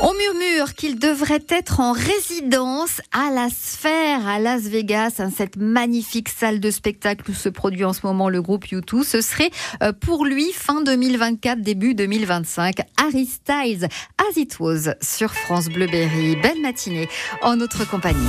On murmure qu'il devrait être en résidence à la Sphère à Las Vegas, hein, cette magnifique salle de spectacle où se produit en ce moment le groupe U2. Ce serait euh, pour lui fin 2024, début 2025. Harry Styles, As It Was sur France Bleu Berry. Belle matinée en notre compagnie.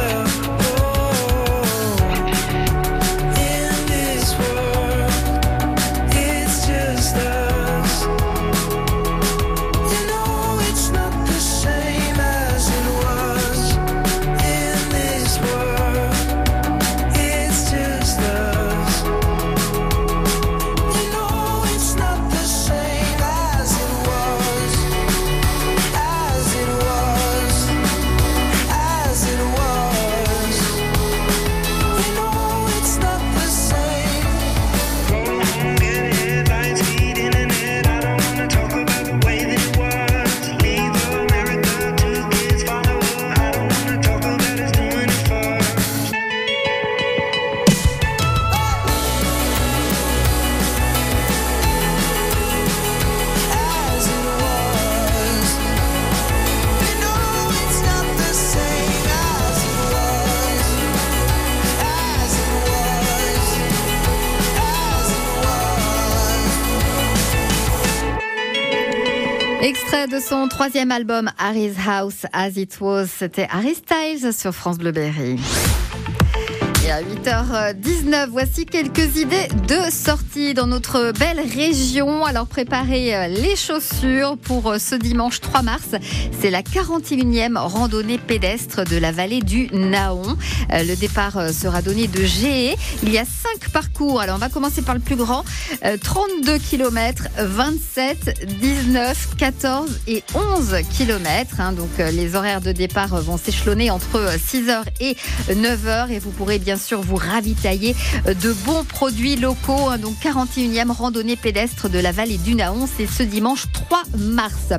Extrait de son troisième album Harry's House As It Was, c'était Harry Styles sur France Bleu Berry. Et à 8h19, voici quelques idées de sortie dans notre belle région. Alors préparez euh, les chaussures pour euh, ce dimanche 3 mars. C'est la 41e randonnée pédestre de la vallée du Naon. Euh, le départ sera donné de Gé. Il y a cinq parcours. Alors on va commencer par le plus grand. 32 km, 27, 19, 14 et 11 km. Hein. Donc les horaires de départ vont s'échelonner entre 6h et 9h et vous pourrez bien sûr vous ravitailler euh, de bons produits locaux. Hein. Donc 41e randonnée pédestre de la vallée du Naon, c'est ce dimanche 3 mars.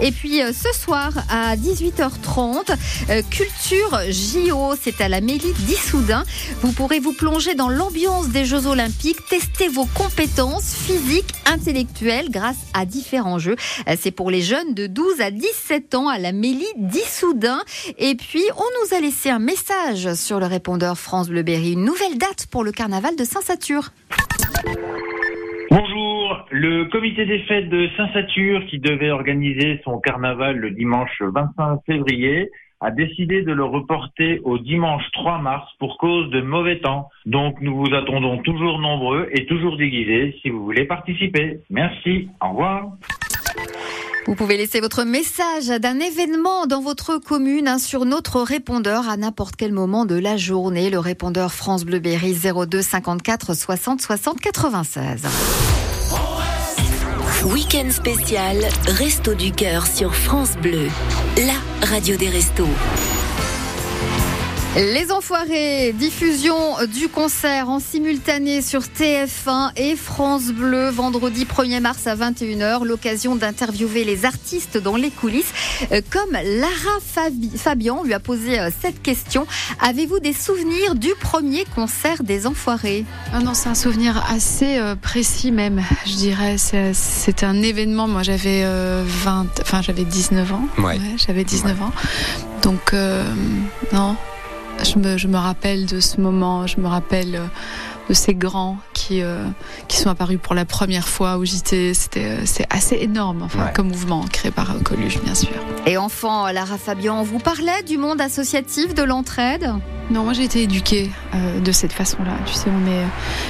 Et puis euh, ce soir à 18h30, euh, Culture JO, c'est à la Mélie d'Issoudun. Vous pourrez vous plonger dans l'ambiance des Jeux Olympiques, tester vos compétences physiques, intellectuelles grâce à différents jeux. C'est pour les jeunes de 12 à 17 ans à la Mélie d'Issoudun. Et puis on nous a laissé un message sur le répondeur France Bleu une nouvelle date pour le carnaval de Saint-Satur. Bonjour, le comité des fêtes de Saint-Satur qui devait organiser son carnaval le dimanche 25 février a décidé de le reporter au dimanche 3 mars pour cause de mauvais temps. Donc nous vous attendons toujours nombreux et toujours déguisés si vous voulez participer. Merci, au revoir. Vous pouvez laisser votre message d'un événement dans votre commune hein, sur notre répondeur à n'importe quel moment de la journée. Le répondeur France Bleu Berry 02 54 60 60 96. Week-end spécial Resto du Cœur sur France Bleu, la radio des restos. Les Enfoirés, diffusion du concert en simultané sur TF1 et France Bleu vendredi 1er mars à 21h. L'occasion d'interviewer les artistes dans les coulisses. Euh, comme Lara Fabian lui a posé euh, cette question. Avez-vous des souvenirs du premier concert des Enfoirés? Ah Non, c'est un souvenir assez euh, précis même, je dirais. C'est un événement. Moi, j'avais 20, enfin j'avais 19 ans. Ouais. j'avais 19 ans. Donc, non, je me, rappelle de ce moment, je me rappelle euh, de ces grands qui, euh, qui sont apparus pour la première fois au JT. C'était, euh, c'est assez énorme enfin, Ouais. comme mouvement créé par euh, Coluche, bien sûr. Et enfant, Lara Fabian, vous parlez du monde associatif, de l'entraide? Non, moi j'ai été éduquée euh, de cette façon-là. Tu sais, on est,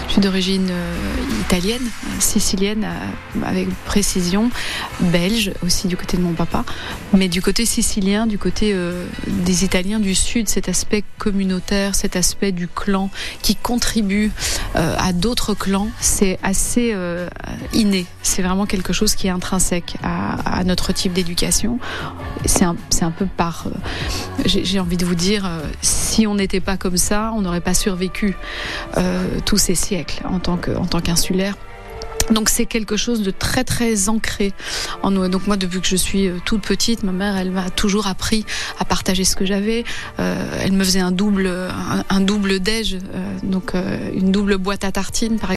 je suis d'origine euh, italienne, sicilienne, euh, avec précision, belge aussi du côté de mon papa, mais du côté sicilien, du côté euh, des Italiens du Sud, cet aspect communautaire, cet aspect du clan qui contribue à d'autres clans, c'est assez euh, inné. C'est vraiment quelque chose qui est intrinsèque à, notre type d'éducation. C'est un, un peu par euh, j'ai envie de vous dire, euh, si on n'était pas comme ça, on n'aurait pas survécu euh, tous ces siècles en tant qu'insulaire. Donc c'est quelque chose de très très ancré en nous. Donc moi depuis que je suis euh, toute petite, ma mère elle m'a toujours appris à partager ce que j'avais. Euh, elle me faisait un double un, double déj, euh, donc une double boîte à tartines par